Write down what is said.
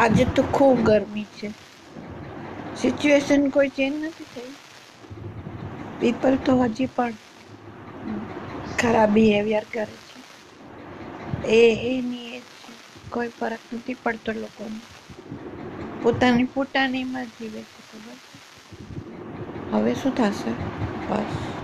આજે તો ખૂબ ગરમી છે. સિચ્યુએશન કોઈ ચેન્જ નથી થઈ. પીપલ તો હજી પણ ખરાબ બિહેવિયર કરે છે. એ એની એ છે. કોઈ ફરક નથી પડતો લોકોને. પોતાની પોતાનીમાં જીવે છે, ખબર છે? હવે શું થશે? બસ.